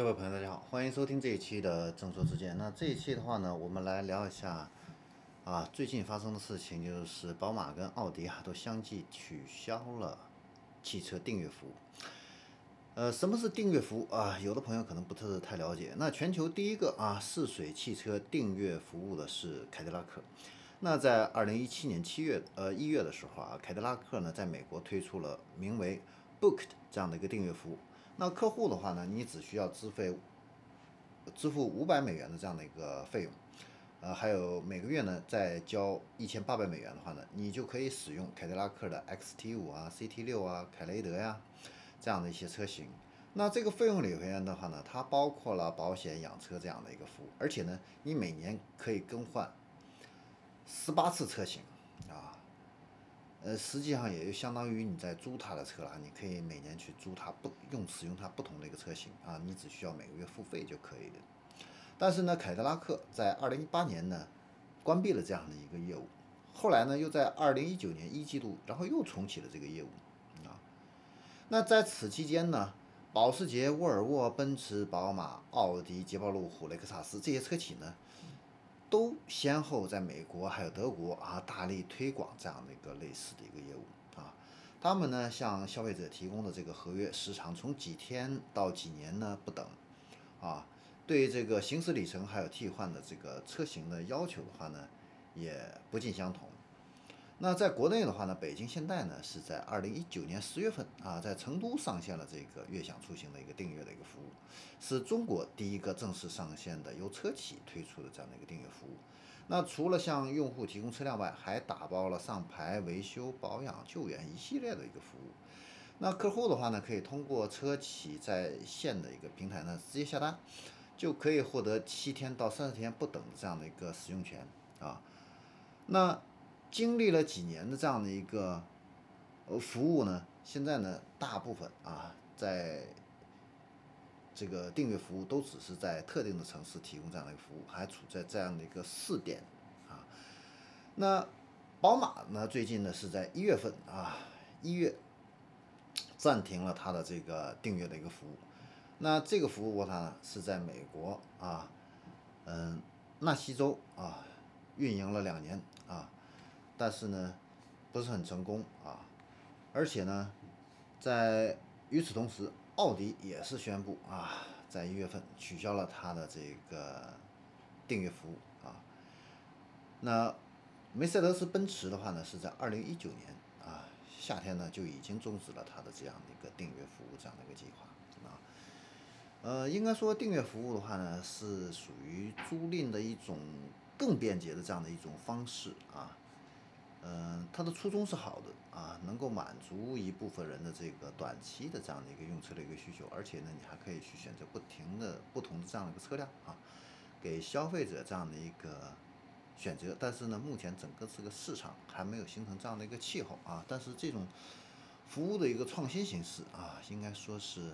各位朋友，大家好，欢迎收听这一期的正说之间。那这一期的话呢，我们来聊一下啊，最近发生的事情，就是宝马跟奥迪啊都相继取消了汽车订阅服务。呃，什么是订阅服务啊？有的朋友可能不是太了解。那全球第一个啊试水汽车订阅服务的是凯迪拉克。那在二零一七年七月呃一月的时候啊，凯迪拉克呢在美国推出了名为 Booked 这样的一个订阅服务。那客户的话呢，你只需要支费支付五百美元的这样的一个费用，呃，还有每个月呢再交一千八百美元的话呢，你就可以使用凯迪拉克的 XT 五啊、CT 六啊、凯雷德呀这样的一些车型。那这个费用里面的话呢，它包括了保险、养车这样的一个服务，而且呢，你每年可以更换十八次车型啊。呃，实际上也就相当于你在租他的车了，你可以每年去租他不用使用它不同的一个车型啊，你只需要每个月付费就可以了。但是呢，凯迪拉克在二零一八年呢关闭了这样的一个业务，后来呢又在二零一九年一季度，然后又重启了这个业务啊。那在此期间呢，保时捷、沃尔沃、奔驰、宝马、奥迪、捷豹、路虎、雷克萨斯这些车企呢。都先后在美国还有德国啊大力推广这样的一个类似的一个业务啊，他们呢向消费者提供的这个合约时长从几天到几年呢不等啊，对这个行驶里程还有替换的这个车型的要求的话呢也不尽相同。那在国内的话呢，北京现代呢是在二零一九年十月份啊，在成都上线了这个悦享出行的一个订阅的一个服务，是中国第一个正式上线的由车企推出的这样的一个订阅服务。那除了向用户提供车辆外，还打包了上牌、维修、保养、救援一系列的一个服务。那客户的话呢，可以通过车企在线的一个平台呢，直接下单，就可以获得七天到三十天不等的这样的一个使用权啊。那经历了几年的这样的一个呃服务呢，现在呢，大部分啊，在这个订阅服务都只是在特定的城市提供这样的一个服务，还处在这样的一个试点啊。那宝马呢，最近呢是在一月份啊，一月暂停了它的这个订阅的一个服务。那这个服务它呢是在美国啊，嗯，纳西州啊运营了两年啊。但是呢，不是很成功啊，而且呢，在与此同时，奥迪也是宣布啊，在一月份取消了它的这个订阅服务啊。那梅赛德斯奔驰的话呢，是在二零一九年啊夏天呢就已经终止了它的这样的一个订阅服务这样的一个计划啊。呃，应该说订阅服务的话呢，是属于租赁的一种更便捷的这样的一种方式啊。嗯，它的初衷是好的啊，能够满足一部分人的这个短期的这样的一个用车的一个需求，而且呢，你还可以去选择不停的不同的这样的一个车辆啊，给消费者这样的一个选择。但是呢，目前整个这个市场还没有形成这样的一个气候啊，但是这种服务的一个创新形式啊，应该说是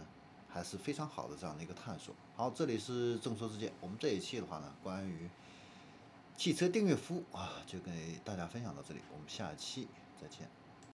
还是非常好的这样的一个探索。好，这里是众说之见，我们这一期的话呢，关于。汽车订阅服务啊，就给大家分享到这里，我们下期再见。